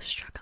was struggling.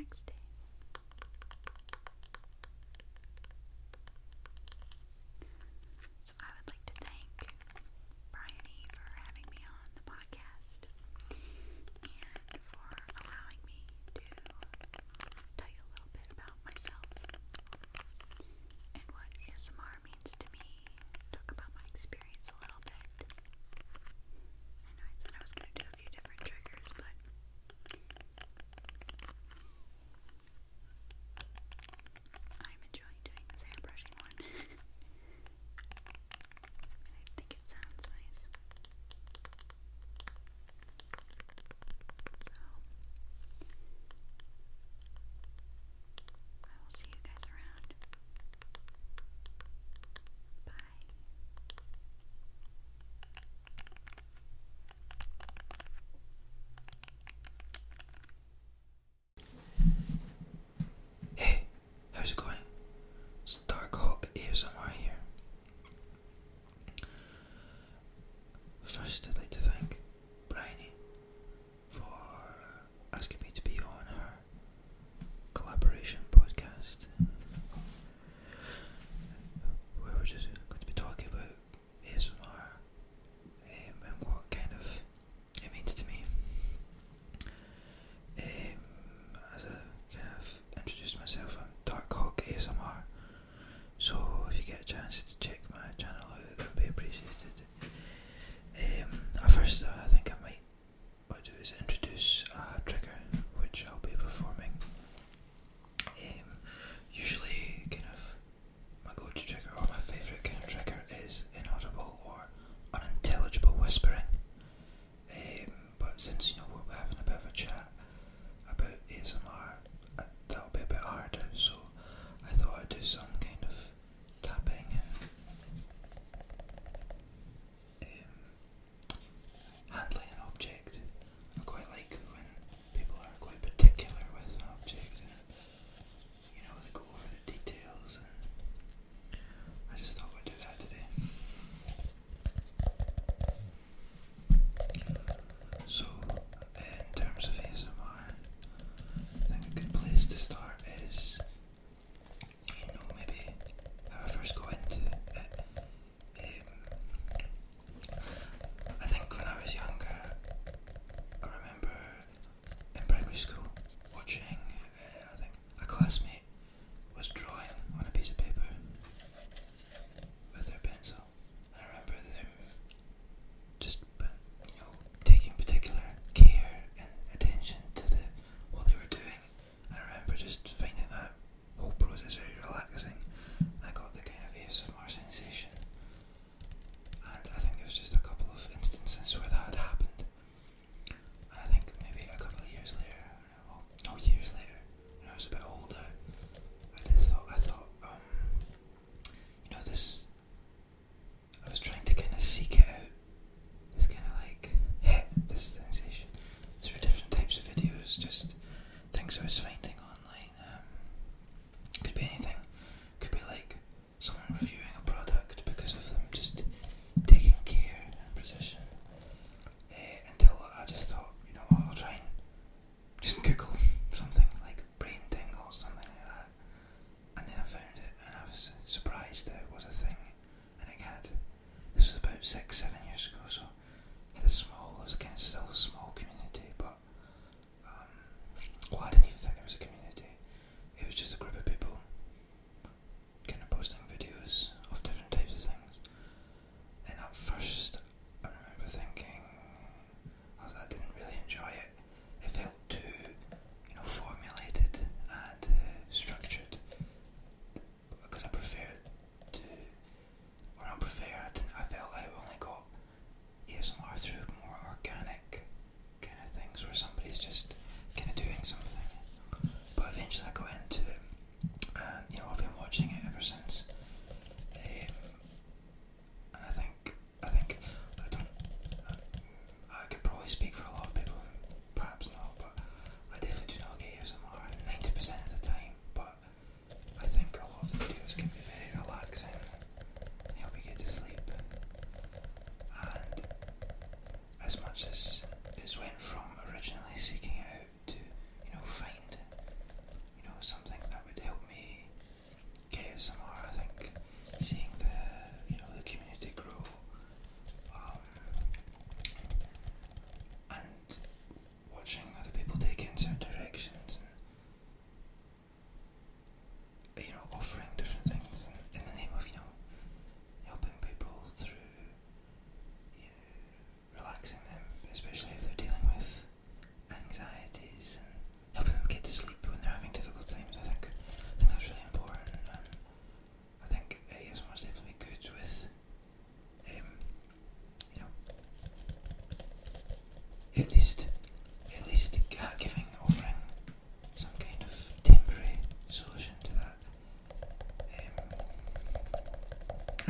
Next day.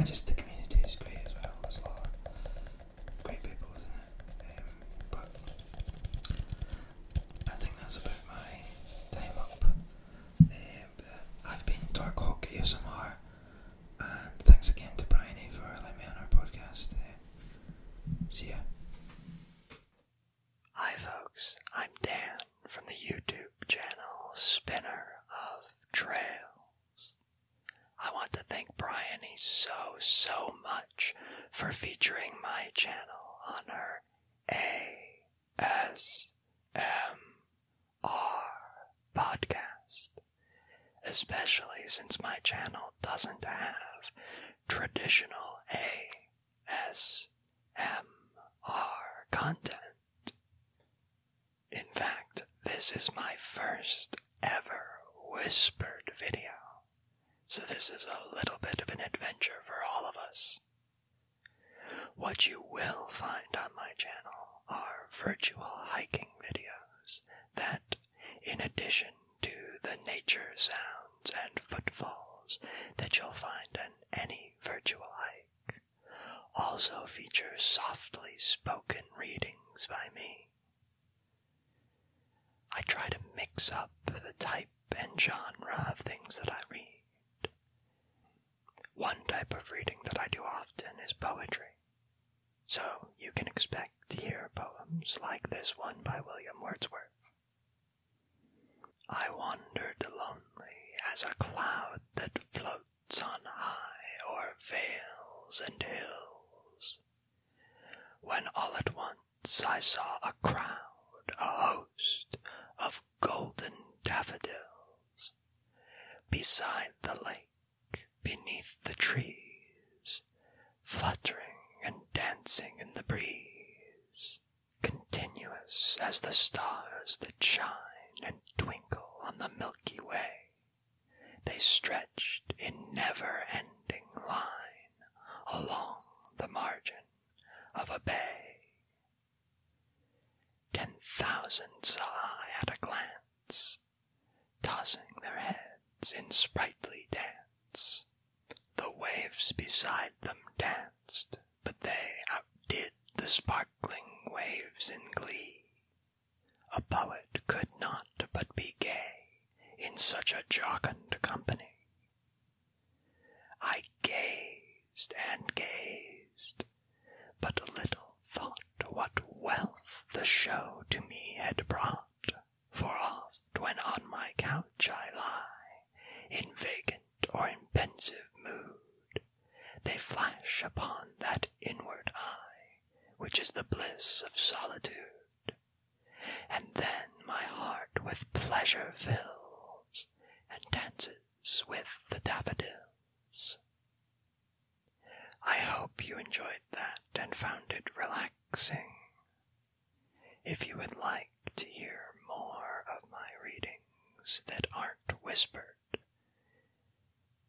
And just the Especially since my channel doesn't have traditional ASMR content. In fact, this is my first ever whispered video, so this is a little bit of an adventure for all of us. What you will find on my channel are virtual hiking videos that, in addition to the nature sounds that you'll find on any virtual hike, also feature softly spoken readings by me. I try to mix up the type and genre of things that I read. One type of reading that I do often is poetry. So you can expect to hear poems like this one by William Wordsworth. I wandered lonely as a cloud that floats on high o'er vales and hills, when all at once I saw a crowd, a host of golden daffodils, beside the lake, beneath the trees, fluttering and dancing in the breeze, continuous as the stars that shine and twinkle on the Milky Way. They stretched in never ending line along the margin of a bay. Ten thousand saw I at a glance, tossing their heads in sprightly dance. The waves beside them danced, but they outdid the sparkling waves in glee. A poet could not but be gay in such a jocund company. I gazed and gazed, but little thought what wealth the show to me had brought. For oft when on my couch I lie, in vacant or in pensive mood, they flash upon that inward eye, which is the bliss of solitude. And then my heart with pleasure fills, and dances with the daffodils. I hope you enjoyed that and found it relaxing. If you would like to hear more of my readings that aren't whispered,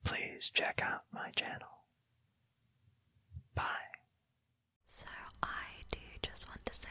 please check out my channel. Bye. So, I do just want to say